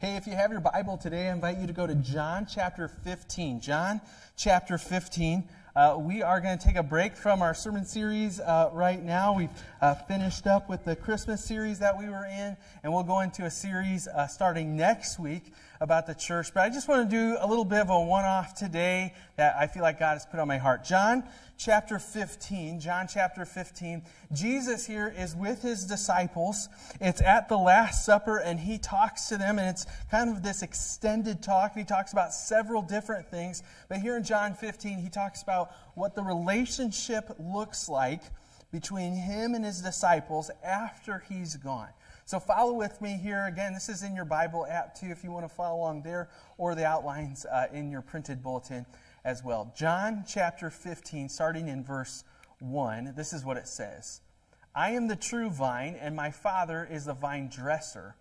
Hey, if you have your Bible today, I invite you to go to John chapter 15. John chapter 15. Uh, we are going to take a break from our sermon series uh, right now. We've uh, finished up with the Christmas series that we were in, and we'll go into a series uh, starting next week about the church. But I just want to do a little bit of a one off today that I feel like God has put on my heart. John chapter 15, John chapter 15, Jesus here is with his disciples. It's at the Last Supper, and he talks to them, and it's kind of this extended talk. He talks about several different things. But here in John 15, he talks about what the relationship looks like between him and his disciples after he's gone. So follow with me here. Again, this is in your Bible app too if you want to follow along there, or the outlines uh, in your printed bulletin as well. John chapter 15, starting in verse 1, this is what it says I am the true vine, and my Father is the vine dresser.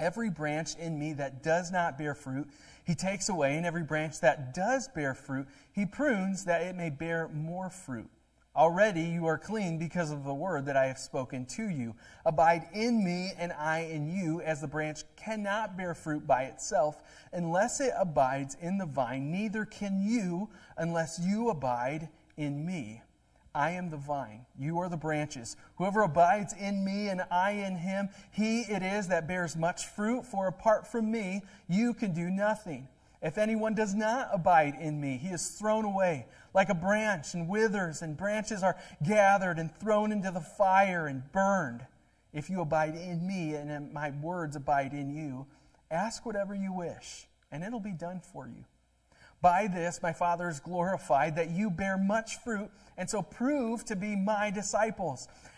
Every branch in me that does not bear fruit, he takes away, and every branch that does bear fruit, he prunes that it may bear more fruit. Already you are clean because of the word that I have spoken to you. Abide in me, and I in you, as the branch cannot bear fruit by itself unless it abides in the vine, neither can you unless you abide in me. I am the vine, you are the branches. Whoever abides in me and I in him, he it is that bears much fruit, for apart from me, you can do nothing. If anyone does not abide in me, he is thrown away like a branch and withers, and branches are gathered and thrown into the fire and burned. If you abide in me and my words abide in you, ask whatever you wish, and it'll be done for you. By this, my Father is glorified, that you bear much fruit, and so prove to be my disciples.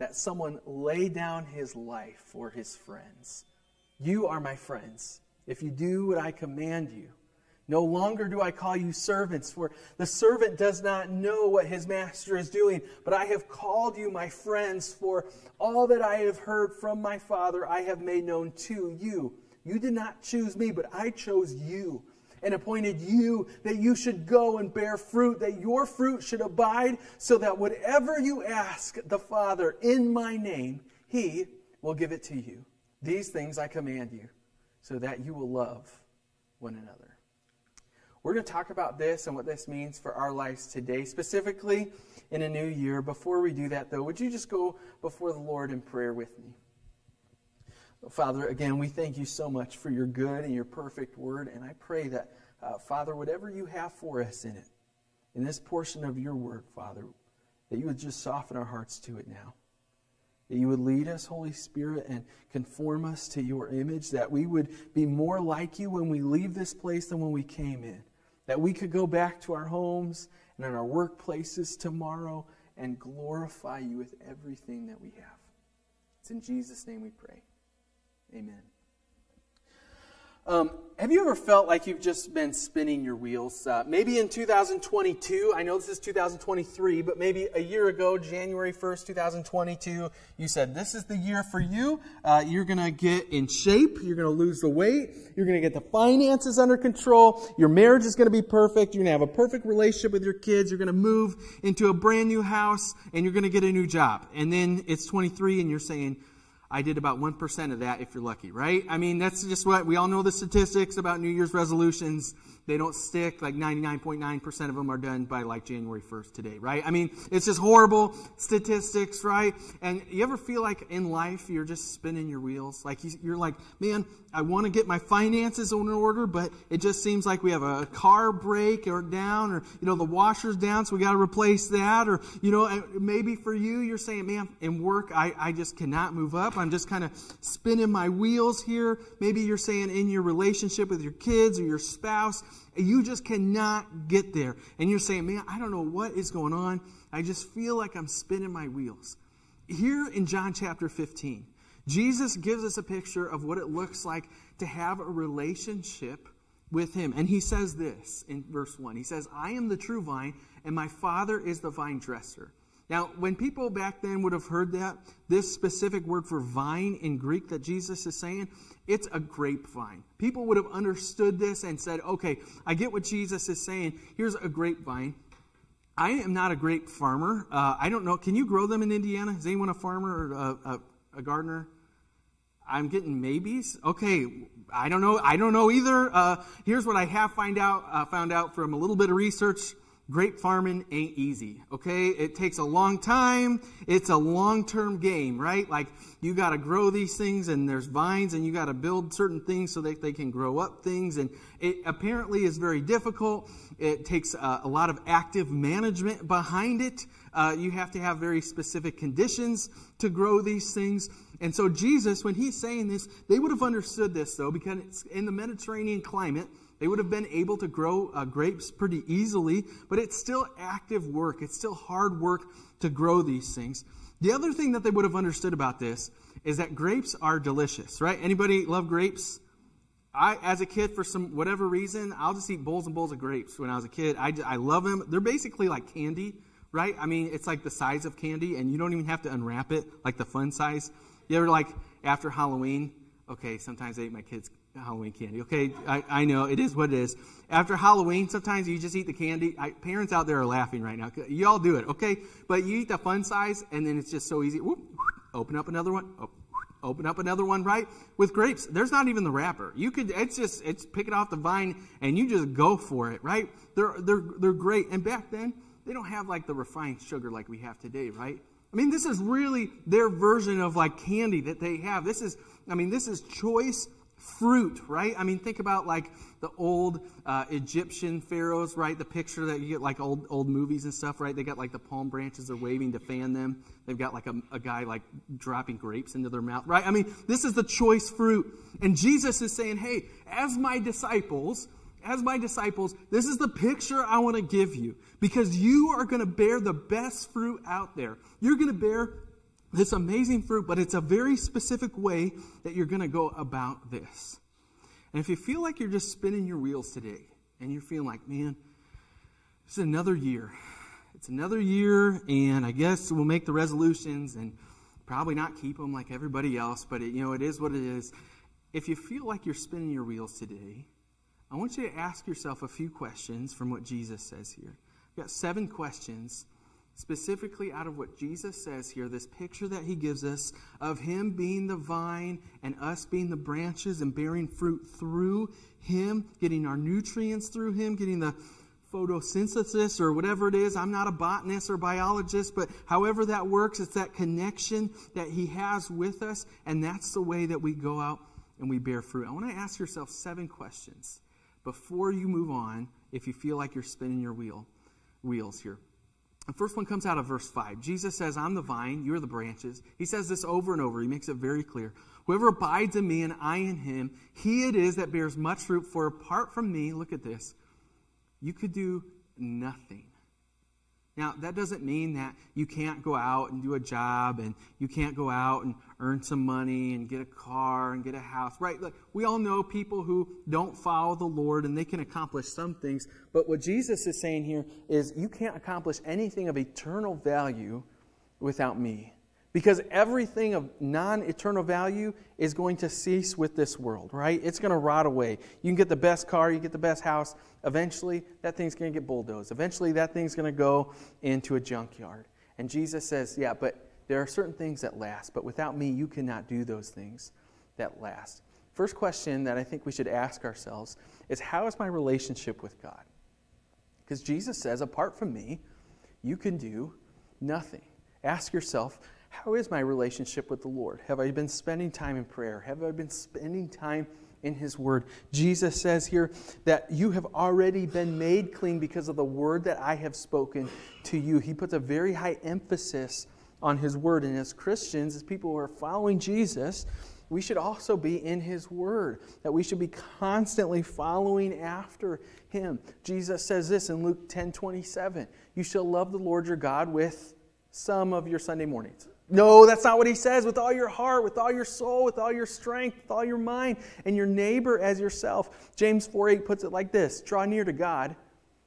that someone lay down his life for his friends. You are my friends if you do what I command you. No longer do I call you servants, for the servant does not know what his master is doing, but I have called you my friends, for all that I have heard from my Father I have made known to you. You did not choose me, but I chose you and appointed you that you should go and bear fruit, that your fruit should abide, so that whatever you ask the Father in my name, he will give it to you. These things I command you, so that you will love one another. We're going to talk about this and what this means for our lives today, specifically in a new year. Before we do that, though, would you just go before the Lord in prayer with me? Father, again, we thank you so much for your good and your perfect word. And I pray that, uh, Father, whatever you have for us in it, in this portion of your word, Father, that you would just soften our hearts to it now. That you would lead us, Holy Spirit, and conform us to your image. That we would be more like you when we leave this place than when we came in. That we could go back to our homes and in our workplaces tomorrow and glorify you with everything that we have. It's in Jesus' name we pray. Amen. Um, have you ever felt like you've just been spinning your wheels? Uh, maybe in 2022, I know this is 2023, but maybe a year ago, January 1st, 2022, you said, This is the year for you. Uh, you're going to get in shape. You're going to lose the weight. You're going to get the finances under control. Your marriage is going to be perfect. You're going to have a perfect relationship with your kids. You're going to move into a brand new house, and you're going to get a new job. And then it's 23, and you're saying, I did about 1% of that if you're lucky, right? I mean, that's just what we all know the statistics about New Year's resolutions. They don't stick. Like 99.9% of them are done by like January 1st today, right? I mean, it's just horrible statistics, right? And you ever feel like in life you're just spinning your wheels? Like you're like, man, I want to get my finances in order, but it just seems like we have a car break or down, or you know the washer's down, so we got to replace that, or you know maybe for you you're saying, man, in work I, I just cannot move up. I'm just kind of spinning my wheels here. Maybe you're saying in your relationship with your kids or your spouse, you just cannot get there, and you're saying, man, I don't know what is going on. I just feel like I'm spinning my wheels. Here in John chapter 15. Jesus gives us a picture of what it looks like to have a relationship with him. And he says this in verse 1. He says, I am the true vine, and my Father is the vine dresser. Now, when people back then would have heard that, this specific word for vine in Greek that Jesus is saying, it's a grapevine. People would have understood this and said, okay, I get what Jesus is saying. Here's a grapevine. I am not a grape farmer. Uh, I don't know. Can you grow them in Indiana? Is anyone a farmer or a, a, a gardener? I'm getting maybes. Okay, I don't know. I don't know either. Uh, here's what I have find out uh, found out from a little bit of research. Grape farming ain't easy. Okay, it takes a long time. It's a long-term game, right? Like you got to grow these things, and there's vines, and you got to build certain things so that they can grow up things, and it apparently is very difficult. It takes uh, a lot of active management behind it. Uh, you have to have very specific conditions to grow these things. And so, Jesus, when he's saying this, they would have understood this, though, because in the Mediterranean climate, they would have been able to grow uh, grapes pretty easily, but it's still active work. It's still hard work to grow these things. The other thing that they would have understood about this is that grapes are delicious, right? Anybody love grapes? I, as a kid, for some whatever reason, I'll just eat bowls and bowls of grapes when I was a kid. I, I love them. They're basically like candy, right? I mean, it's like the size of candy, and you don't even have to unwrap it, like the fun size. You ever like after Halloween? Okay, sometimes I eat my kids' Halloween candy. Okay, I, I know it is what it is. After Halloween, sometimes you just eat the candy. I, parents out there are laughing right now. You all do it, okay? But you eat the fun size, and then it's just so easy. Whoop, open up another one. Oh, open up another one, right? With grapes, there's not even the wrapper. You could, it's just, it's pick it off the vine and you just go for it, right? They're, they're, they're great. And back then, they don't have like the refined sugar like we have today, right? I mean, this is really their version of like candy that they have. This is, I mean, this is choice fruit, right? I mean, think about like the old uh, Egyptian pharaohs, right? The picture that you get like old old movies and stuff, right? They got like the palm branches they're waving to fan them. They've got like a, a guy like dropping grapes into their mouth, right? I mean, this is the choice fruit. And Jesus is saying, hey, as my disciples, as my disciples, this is the picture I want to give you because you are going to bear the best fruit out there. You're going to bear this amazing fruit, but it's a very specific way that you're going to go about this. And if you feel like you're just spinning your wheels today and you're feeling like, man, this is another year. It's another year, and I guess we'll make the resolutions and probably not keep them like everybody else, but it, you know, it is what it is. If you feel like you're spinning your wheels today, I want you to ask yourself a few questions from what Jesus says here. I've got seven questions specifically out of what Jesus says here, this picture that he gives us of him being the vine and us being the branches and bearing fruit through him, getting our nutrients through him, getting the photosynthesis or whatever it is. I'm not a botanist or biologist, but however that works, it's that connection that he has with us, and that's the way that we go out and we bear fruit. I want to ask yourself seven questions before you move on if you feel like you're spinning your wheel wheels here. The first one comes out of verse 5. Jesus says, I'm the vine, you're the branches. He says this over and over. He makes it very clear. Whoever abides in me and I in him, he it is that bears much fruit. For apart from me, look at this, you could do nothing. Now, that doesn't mean that you can't go out and do a job and you can't go out and earn some money and get a car and get a house, right? Like, we all know people who don't follow the Lord and they can accomplish some things. But what Jesus is saying here is you can't accomplish anything of eternal value without me. Because everything of non eternal value is going to cease with this world, right? It's going to rot away. You can get the best car, you get the best house. Eventually, that thing's going to get bulldozed. Eventually, that thing's going to go into a junkyard. And Jesus says, Yeah, but there are certain things that last, but without me, you cannot do those things that last. First question that I think we should ask ourselves is How is my relationship with God? Because Jesus says, Apart from me, you can do nothing. Ask yourself, how is my relationship with the Lord? Have I been spending time in prayer? Have I been spending time in His Word? Jesus says here that you have already been made clean because of the Word that I have spoken to you. He puts a very high emphasis on His Word. And as Christians, as people who are following Jesus, we should also be in His Word, that we should be constantly following after Him. Jesus says this in Luke 10 27 You shall love the Lord your God with some of your Sunday mornings No, that's not what he says. With all your heart, with all your soul, with all your strength, with all your mind, and your neighbor as yourself. James 4 8 puts it like this Draw near to God,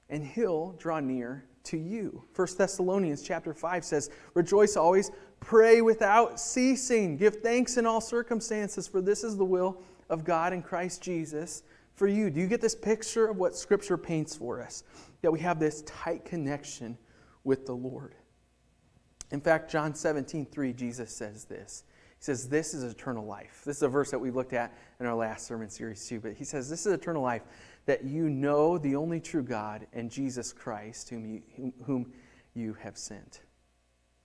and he'll draw near to you. 1 Thessalonians chapter 5 says, Rejoice always, pray without ceasing, give thanks in all circumstances, for this is the will of God in Christ Jesus for you. Do you get this picture of what Scripture paints for us? That we have this tight connection with the Lord. In fact, John 17, 3, Jesus says this. He says, This is eternal life. This is a verse that we looked at in our last sermon series, too. But he says, This is eternal life, that you know the only true God and Jesus Christ, whom you, whom you have sent.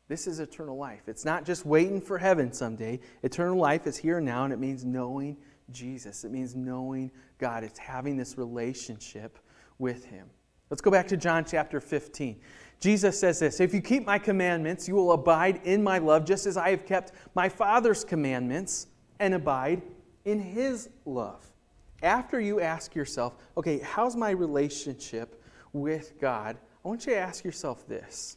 This is eternal life. It's not just waiting for heaven someday. Eternal life is here and now, and it means knowing Jesus. It means knowing God. It's having this relationship with Him. Let's go back to John chapter 15. Jesus says this If you keep my commandments, you will abide in my love, just as I have kept my Father's commandments and abide in His love. After you ask yourself, okay, how's my relationship with God? I want you to ask yourself this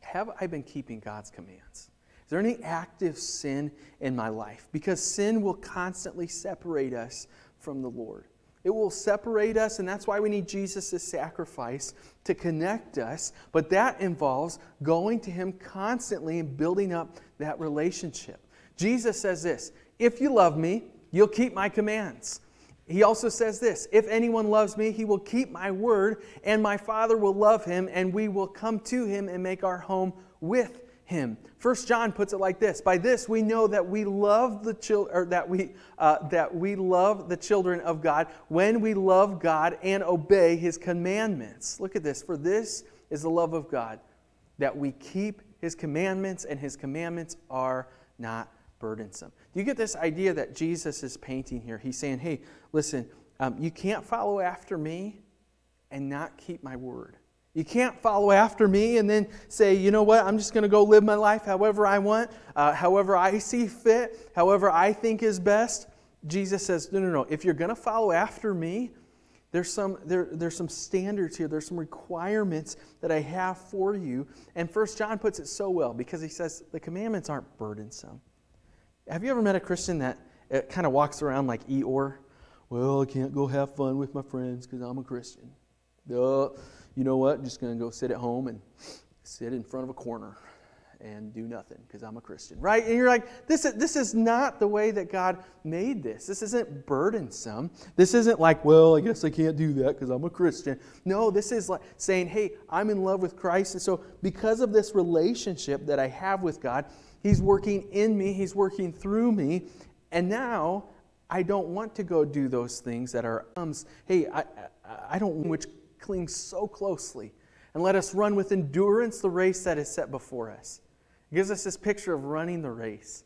Have I been keeping God's commands? Is there any active sin in my life? Because sin will constantly separate us from the Lord. It will separate us, and that's why we need Jesus' sacrifice to connect us. But that involves going to Him constantly and building up that relationship. Jesus says this If you love me, you'll keep my commands. He also says this If anyone loves me, he will keep my word, and my Father will love him, and we will come to him and make our home with him. First John puts it like this: By this we know that we love the chil- or that we uh, that we love the children of God when we love God and obey His commandments. Look at this: For this is the love of God, that we keep His commandments, and His commandments are not burdensome. Do you get this idea that Jesus is painting here? He's saying, "Hey, listen, um, you can't follow after me and not keep my word." You can't follow after me and then say, you know what, I'm just going to go live my life however I want, uh, however I see fit, however I think is best. Jesus says, no, no, no. If you're going to follow after me, there's some, there, there's some standards here. There's some requirements that I have for you. And First John puts it so well because he says the commandments aren't burdensome. Have you ever met a Christian that kind of walks around like Eeyore? Well, I can't go have fun with my friends because I'm a Christian. Duh you know what? I'm just going to go sit at home and sit in front of a corner and do nothing because I'm a Christian, right? And you're like, this is, this is not the way that God made this. This isn't burdensome. This isn't like, well, I guess I can't do that because I'm a Christian. No, this is like saying, hey, I'm in love with Christ. And so, because of this relationship that I have with God, He's working in me, He's working through me. And now, I don't want to go do those things that are ums. Hey, I, I, I don't which cling so closely and let us run with endurance the race that is set before us. It gives us this picture of running the race.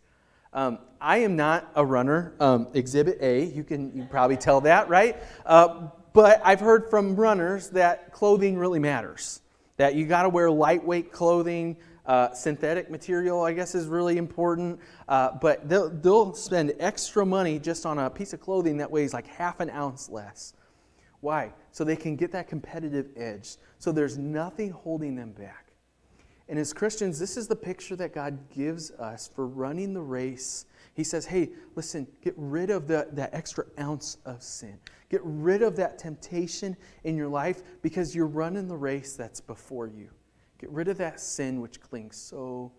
Um, I am not a runner. Um, exhibit A, you can you probably tell that, right? Uh, but I've heard from runners that clothing really matters. That you got to wear lightweight clothing. Uh, synthetic material, I guess, is really important. Uh, but they'll, they'll spend extra money just on a piece of clothing that weighs like half an ounce less. Why? So they can get that competitive edge. So there's nothing holding them back. And as Christians, this is the picture that God gives us for running the race. He says, hey, listen, get rid of the, that extra ounce of sin. Get rid of that temptation in your life because you're running the race that's before you. Get rid of that sin which clings so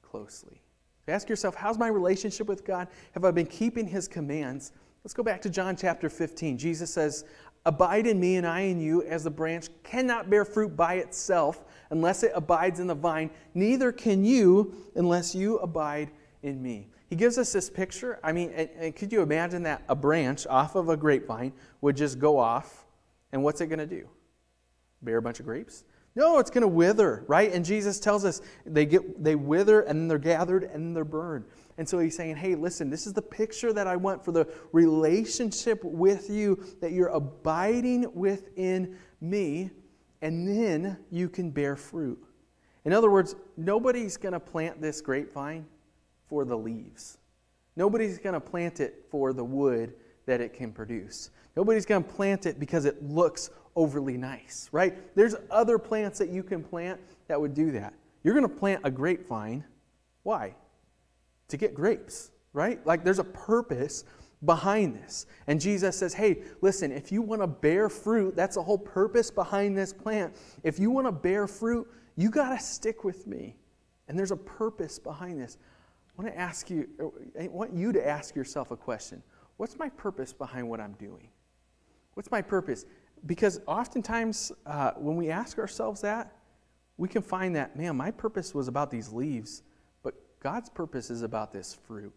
closely. Ask yourself, how's my relationship with God? Have I been keeping His commands? Let's go back to John chapter 15. Jesus says, Abide in me and I in you, as the branch cannot bear fruit by itself unless it abides in the vine, neither can you unless you abide in me. He gives us this picture. I mean, and, and could you imagine that a branch off of a grapevine would just go off, and what's it going to do? Bear a bunch of grapes? No, it's going to wither, right? And Jesus tells us they get they wither and they're gathered and they're burned. And so he's saying, hey, listen, this is the picture that I want for the relationship with you, that you're abiding within me, and then you can bear fruit. In other words, nobody's going to plant this grapevine for the leaves. Nobody's going to plant it for the wood that it can produce. Nobody's going to plant it because it looks overly nice, right? There's other plants that you can plant that would do that. You're going to plant a grapevine Why? To get grapes, right? Like there's a purpose behind this. And Jesus says, hey, listen, if you want to bear fruit, that's the whole purpose behind this plant. If you want to bear fruit, you got to stick with me. And there's a purpose behind this. I want to ask you, I want you to ask yourself a question. What's my purpose behind what I'm doing? What's my purpose? Because oftentimes, uh, when we ask ourselves that, we can find that, man, my purpose was about these leaves, God's purpose is about this fruit.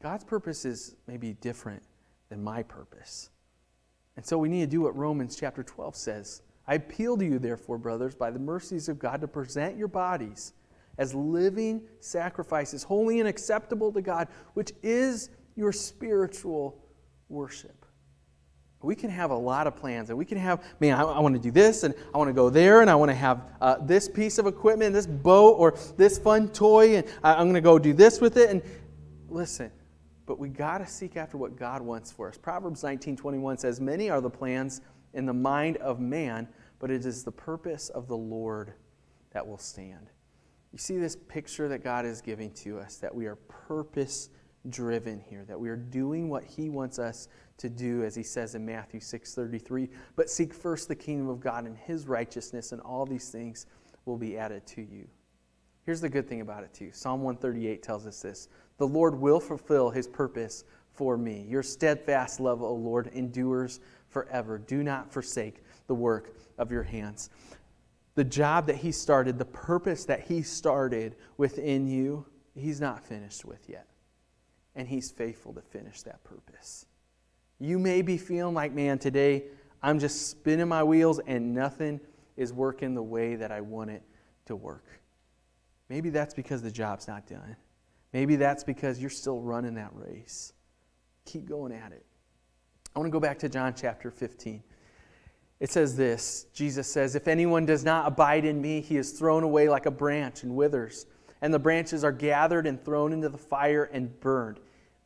God's purpose is maybe different than my purpose. And so we need to do what Romans chapter 12 says. I appeal to you, therefore, brothers, by the mercies of God, to present your bodies as living sacrifices, holy and acceptable to God, which is your spiritual worship we can have a lot of plans and we can have man i, I want to do this and i want to go there and i want to have uh, this piece of equipment this boat or this fun toy and I, i'm going to go do this with it and listen but we got to seek after what god wants for us. Proverbs 19 21 says many are the plans in the mind of man but it is the purpose of the lord that will stand. You see this picture that god is giving to us that we are purpose driven here that we are doing what he wants us to do, as he says in Matthew 6:33. But seek first the kingdom of God and his righteousness, and all these things will be added to you. Here's the good thing about it, too. Psalm 138 tells us this The Lord will fulfill his purpose for me. Your steadfast love, O Lord, endures forever. Do not forsake the work of your hands. The job that he started, the purpose that he started within you, he's not finished with yet. And he's faithful to finish that purpose. You may be feeling like, man, today I'm just spinning my wheels and nothing is working the way that I want it to work. Maybe that's because the job's not done. Maybe that's because you're still running that race. Keep going at it. I want to go back to John chapter 15. It says this Jesus says, If anyone does not abide in me, he is thrown away like a branch and withers, and the branches are gathered and thrown into the fire and burned.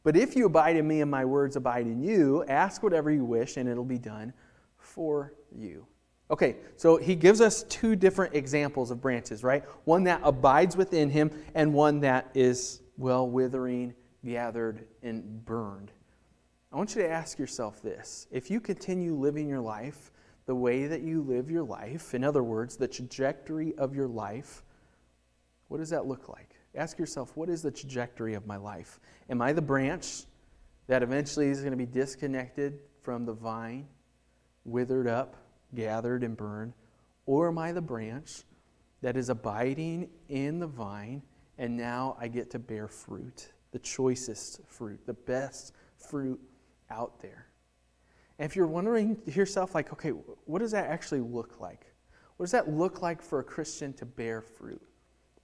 But if you abide in me and my words abide in you, ask whatever you wish and it'll be done for you. Okay, so he gives us two different examples of branches, right? One that abides within him and one that is, well, withering, gathered, and burned. I want you to ask yourself this. If you continue living your life the way that you live your life, in other words, the trajectory of your life, what does that look like? Ask yourself, what is the trajectory of my life? Am I the branch that eventually is going to be disconnected from the vine, withered up, gathered, and burned? Or am I the branch that is abiding in the vine, and now I get to bear fruit, the choicest fruit, the best fruit out there? And if you're wondering to yourself, like, okay, what does that actually look like? What does that look like for a Christian to bear fruit?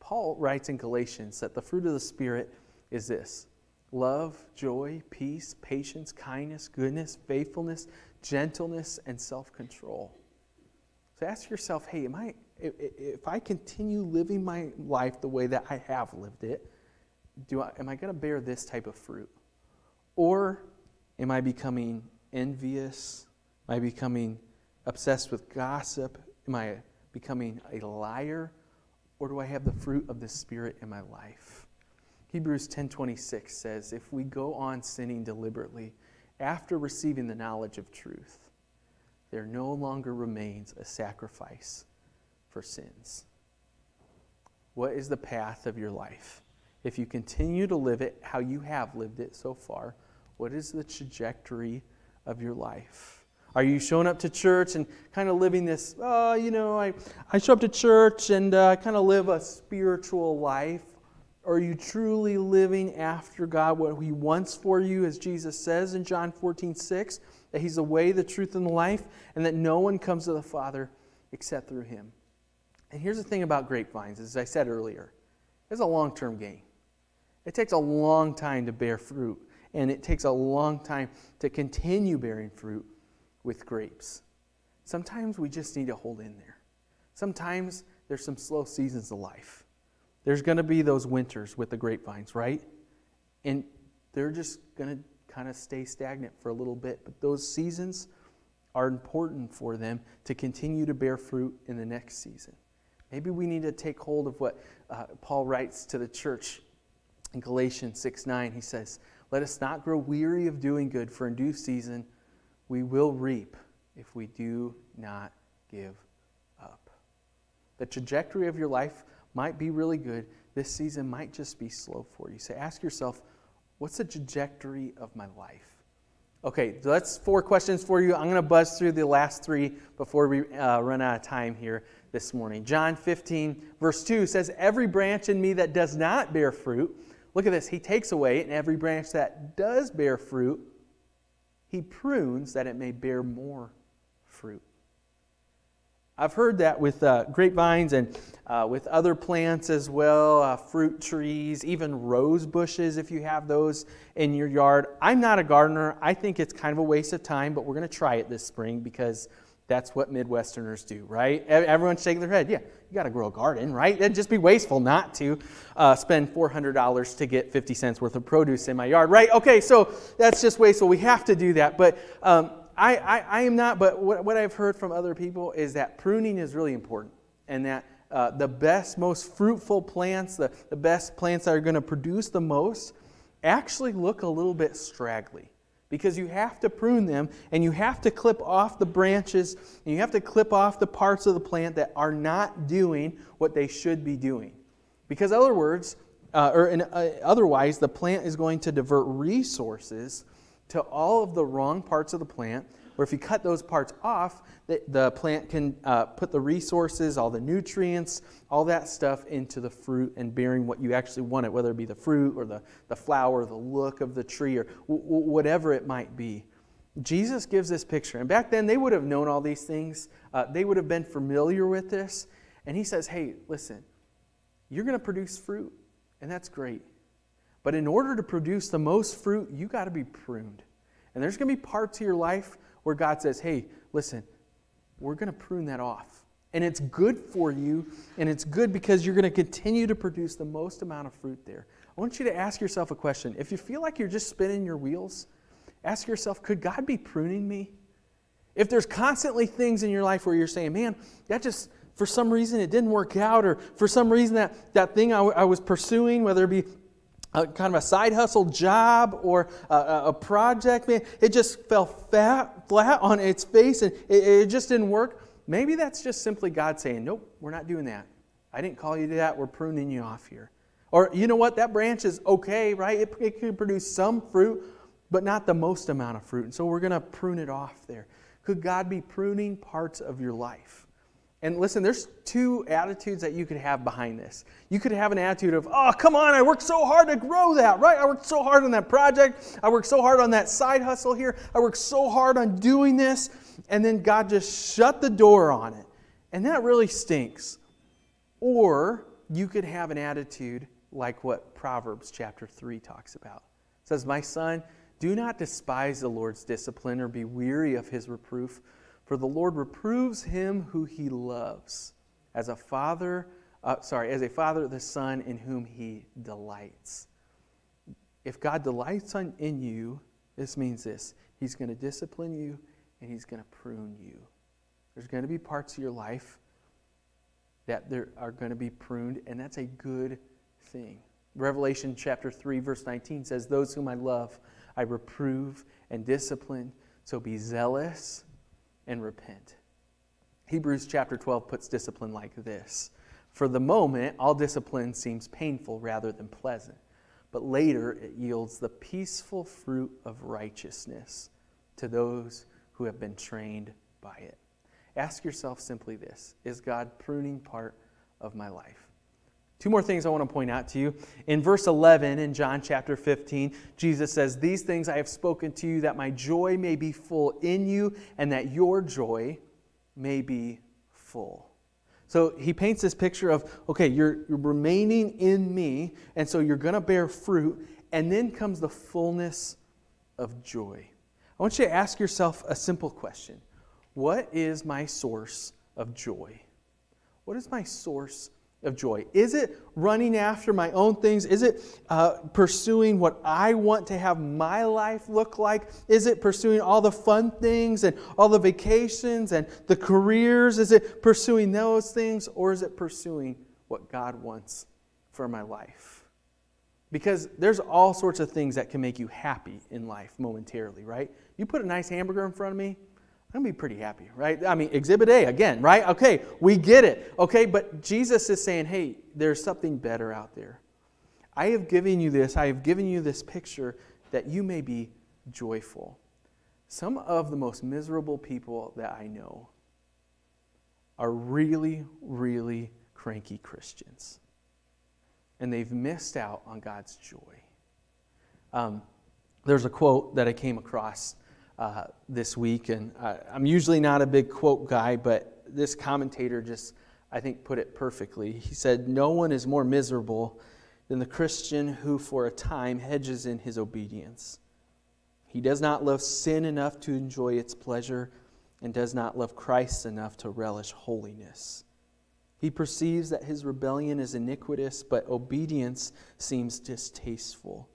Paul writes in Galatians that the fruit of the Spirit is this love, joy, peace, patience, kindness, goodness, faithfulness, gentleness, and self control. So ask yourself hey, am I, if I continue living my life the way that I have lived it, do I, am I going to bear this type of fruit? Or am I becoming envious? Am I becoming obsessed with gossip? Am I becoming a liar? Or do I have the fruit of the Spirit in my life? Hebrews 10:26 says, "If we go on sinning deliberately after receiving the knowledge of truth, there no longer remains a sacrifice for sins." What is the path of your life? If you continue to live it how you have lived it so far, what is the trajectory of your life? Are you showing up to church and kind of living this, oh, you know, I, I show up to church and uh, kind of live a spiritual life? Are you truly living after God, what He wants for you, as Jesus says in John 14, 6, that He's the way, the truth, and the life, and that no one comes to the Father except through Him? And here's the thing about grapevines, as I said earlier it's a long term game. It takes a long time to bear fruit, and it takes a long time to continue bearing fruit with grapes. Sometimes we just need to hold in there. Sometimes there's some slow seasons of life. There's going to be those winters with the grapevines, right? And they're just going to kind of stay stagnant for a little bit. But those seasons are important for them to continue to bear fruit in the next season. Maybe we need to take hold of what uh, Paul writes to the church in Galatians 6 9. He says, Let us not grow weary of doing good, for in due season we will reap if we do not give up. The trajectory of your life might be really good. This season might just be slow for you. So ask yourself, what's the trajectory of my life? Okay, so that's four questions for you. I'm going to buzz through the last three before we uh, run out of time here this morning. John 15, verse 2 says, Every branch in me that does not bear fruit, look at this, he takes away, and every branch that does bear fruit, he prunes that it may bear more fruit. I've heard that with uh, grapevines and uh, with other plants as well, uh, fruit trees, even rose bushes if you have those in your yard. I'm not a gardener. I think it's kind of a waste of time, but we're going to try it this spring because that's what Midwesterners do, right? Everyone's shaking their head. Yeah, you got to grow a garden, right? It'd just be wasteful not to uh, spend $400 to get 50 cents worth of produce in my yard, right? Okay, so that's just wasteful. We have to do that. But um, I, I, I, am not, but what, what, I've heard from other people is that pruning is really important and that uh, the best, most fruitful plants, the, the best plants that are going to produce the most, actually look a little bit straggly because you have to prune them and you have to clip off the branches and you have to clip off the parts of the plant that are not doing what they should be doing. Because, other words, uh, or in, uh, otherwise, the plant is going to divert resources to all of the wrong parts of the plant, or if you cut those parts off, the, the plant can uh, put the resources, all the nutrients, all that stuff into the fruit and bearing what you actually want it, whether it be the fruit or the, the flower, the look of the tree, or w- whatever it might be. Jesus gives this picture. And back then, they would have known all these things, uh, they would have been familiar with this. And he says, Hey, listen, you're going to produce fruit, and that's great. But in order to produce the most fruit, you got to be pruned. And there's going to be parts of your life where God says, hey, listen, we're going to prune that off. And it's good for you, and it's good because you're going to continue to produce the most amount of fruit there. I want you to ask yourself a question. If you feel like you're just spinning your wheels, ask yourself, could God be pruning me? If there's constantly things in your life where you're saying, man, that just, for some reason, it didn't work out, or for some reason, that, that thing I, w- I was pursuing, whether it be a, kind of a side hustle job or a, a, project, man, it just fell fat, flat on its face and it, it just didn't work. Maybe that's just simply God saying, Nope, we're not doing that. I didn't call you to that. We're pruning you off here. Or, you know what? That branch is okay, right? It, it can produce some fruit, but not the most amount of fruit. And so we're going to prune it off there. Could God be pruning parts of your life? And listen, there's two attitudes that you could have behind this. You could have an attitude of, oh, come on, I worked so hard to grow that, right? I worked so hard on that project. I worked so hard on that side hustle here. I worked so hard on doing this. And then God just shut the door on it. And that really stinks. Or you could have an attitude like what Proverbs chapter 3 talks about. It says, My son, do not despise the Lord's discipline or be weary of his reproof for the Lord reproves him who he loves, as a father, uh, sorry, as a father the son in whom he delights. If God delights on, in you, this means this He's going to discipline you and He's going to prune you. There's going to be parts of your life that there are going to be pruned, and that's a good thing. Revelation chapter 3, verse 19 says, Those whom I love, I reprove and discipline. So be zealous and repent. Hebrews chapter 12 puts discipline like this For the moment, all discipline seems painful rather than pleasant, but later it yields the peaceful fruit of righteousness to those who have been trained by it. Ask yourself simply this Is God pruning part of my life? Two more things I want to point out to you. In verse 11 in John chapter 15, Jesus says, These things I have spoken to you that my joy may be full in you and that your joy may be full. So he paints this picture of, okay, you're, you're remaining in me, and so you're going to bear fruit, and then comes the fullness of joy. I want you to ask yourself a simple question What is my source of joy? What is my source of joy? Is it running after my own things? Is it uh, pursuing what I want to have my life look like? Is it pursuing all the fun things and all the vacations and the careers? Is it pursuing those things or is it pursuing what God wants for my life? Because there's all sorts of things that can make you happy in life momentarily, right? You put a nice hamburger in front of me, I'm to be pretty happy, right? I mean, exhibit A again, right? Okay, we get it. Okay, but Jesus is saying, hey, there's something better out there. I have given you this, I have given you this picture that you may be joyful. Some of the most miserable people that I know are really, really cranky Christians. And they've missed out on God's joy. Um, there's a quote that I came across uh, this week. And I, I'm usually not a big quote guy, but this commentator just, I think, put it perfectly. He said, No one is more miserable than the Christian who, for a time, hedges in his obedience. He does not love sin enough to enjoy its pleasure and does not love Christ enough to relish holiness. He perceives that his rebellion is iniquitous, but obedience seems distasteful.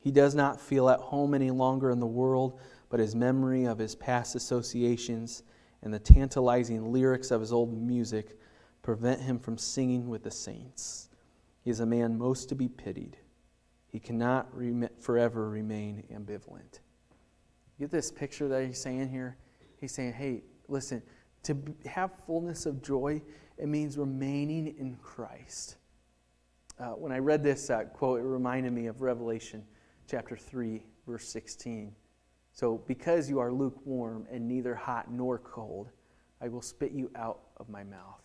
He does not feel at home any longer in the world, but his memory of his past associations and the tantalizing lyrics of his old music prevent him from singing with the saints. He is a man most to be pitied. He cannot forever remain ambivalent. Get this picture that he's saying here? He's saying, hey, listen, to have fullness of joy, it means remaining in Christ. Uh, when I read this uh, quote, it reminded me of Revelation chapter 3, verse 16. So, because you are lukewarm and neither hot nor cold, I will spit you out of my mouth.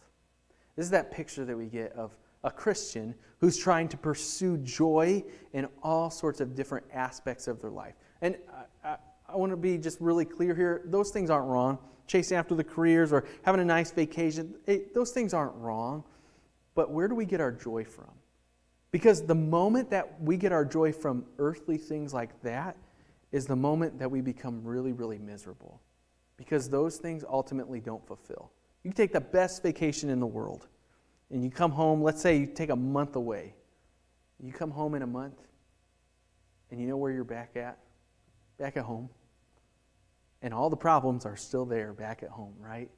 This is that picture that we get of a Christian who's trying to pursue joy in all sorts of different aspects of their life. And I, I, I want to be just really clear here those things aren't wrong. Chasing after the careers or having a nice vacation, it, those things aren't wrong. But where do we get our joy from? Because the moment that we get our joy from earthly things like that, is the moment that we become really, really miserable because those things ultimately don't fulfill. You take the best vacation in the world and you come home, let's say you take a month away. You come home in a month and you know where you're back at? Back at home. And all the problems are still there back at home, right?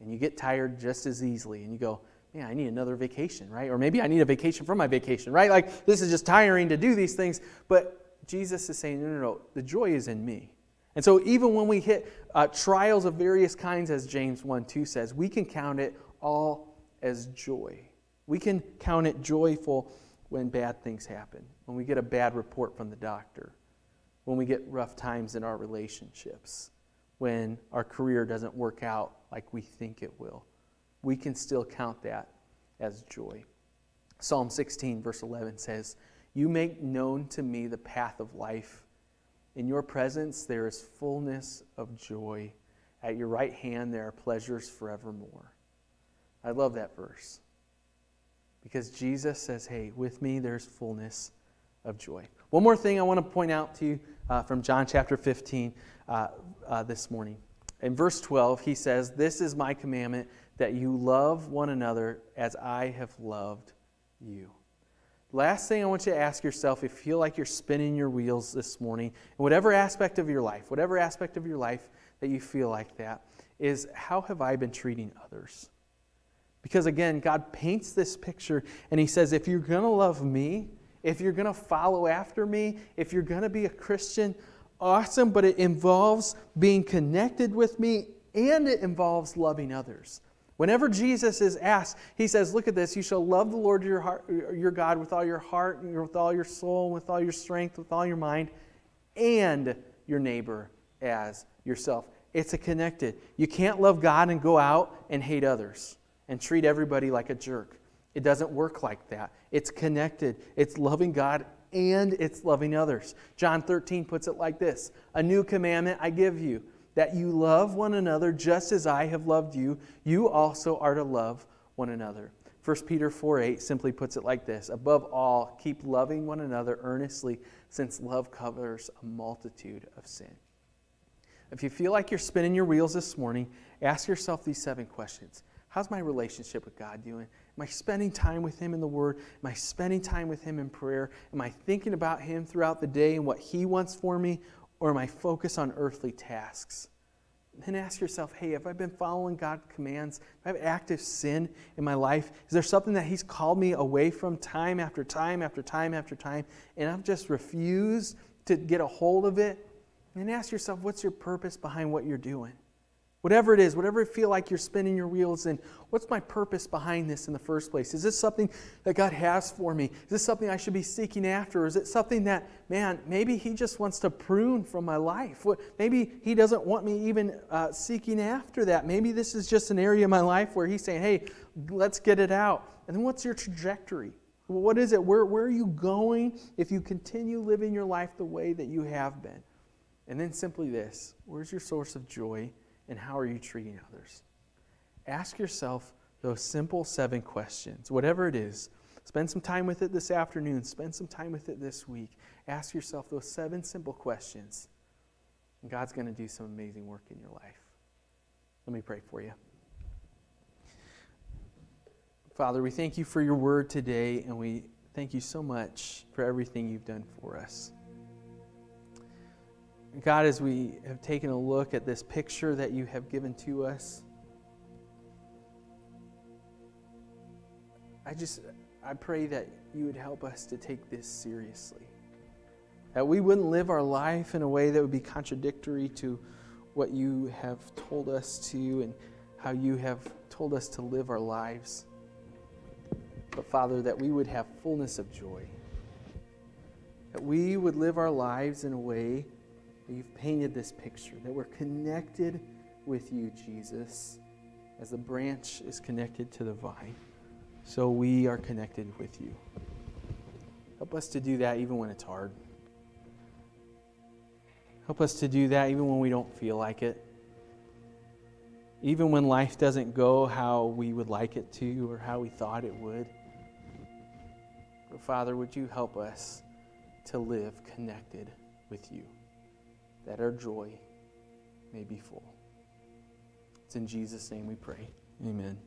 And you get tired just as easily and you go, yeah, I need another vacation, right? Or maybe I need a vacation from my vacation, right? Like, this is just tiring to do these things. But Jesus is saying, no, no, no, the joy is in me. And so even when we hit uh, trials of various kinds, as James 1 2 says, we can count it all as joy. We can count it joyful when bad things happen, when we get a bad report from the doctor, when we get rough times in our relationships, when our career doesn't work out like we think it will. We can still count that as joy. Psalm 16, verse 11 says, you make known to me the path of life. In your presence there is fullness of joy. At your right hand there are pleasures forevermore. I love that verse because Jesus says, Hey, with me there's fullness of joy. One more thing I want to point out to you uh, from John chapter 15 uh, uh, this morning. In verse 12, he says, This is my commandment that you love one another as I have loved you. Last thing I want you to ask yourself if you feel like you're spinning your wheels this morning, in whatever aspect of your life, whatever aspect of your life that you feel like that, is how have I been treating others? Because again, God paints this picture and He says, if you're going to love me, if you're going to follow after me, if you're going to be a Christian, awesome, but it involves being connected with me and it involves loving others. Whenever Jesus is asked, he says, Look at this, you shall love the Lord your, heart, your God with all your heart, and with all your soul, with all your strength, with all your mind, and your neighbor as yourself. It's a connected. You can't love God and go out and hate others and treat everybody like a jerk. It doesn't work like that. It's connected. It's loving God and it's loving others. John 13 puts it like this A new commandment I give you that you love one another just as I have loved you, you also are to love one another. 1 Peter 4 8 simply puts it like this Above all, keep loving one another earnestly, since love covers a multitude of sin. If you feel like you're spinning your wheels this morning, ask yourself these seven questions How's my relationship with God doing? Am I spending time with Him in the Word? Am I spending time with Him in prayer? Am I thinking about Him throughout the day and what He wants for me? Or am I focused on earthly tasks? Then ask yourself hey, have I been following God's commands? Do I have active sin in my life? Is there something that He's called me away from time after time after time after time, and I've just refused to get a hold of it? And ask yourself, what's your purpose behind what you're doing? Whatever it is, whatever it feel like you're spinning your wheels in, what's my purpose behind this in the first place? Is this something that God has for me? Is this something I should be seeking after? Or is it something that, man, maybe He just wants to prune from my life? Maybe He doesn't want me even uh, seeking after that. Maybe this is just an area of my life where He's saying, hey, let's get it out. And then what's your trajectory? What is it? Where, where are you going if you continue living your life the way that you have been? And then simply this where's your source of joy? And how are you treating others? Ask yourself those simple seven questions, whatever it is. Spend some time with it this afternoon, spend some time with it this week. Ask yourself those seven simple questions, and God's going to do some amazing work in your life. Let me pray for you. Father, we thank you for your word today, and we thank you so much for everything you've done for us. God, as we have taken a look at this picture that you have given to us, I just, I pray that you would help us to take this seriously. That we wouldn't live our life in a way that would be contradictory to what you have told us to and how you have told us to live our lives. But Father, that we would have fullness of joy. That we would live our lives in a way you've painted this picture that we're connected with you, Jesus, as the branch is connected to the vine. So we are connected with you. Help us to do that even when it's hard. Help us to do that even when we don't feel like it. Even when life doesn't go how we would like it to or how we thought it would. But Father, would you help us to live connected with you? That our joy may be full. It's in Jesus' name we pray. Amen.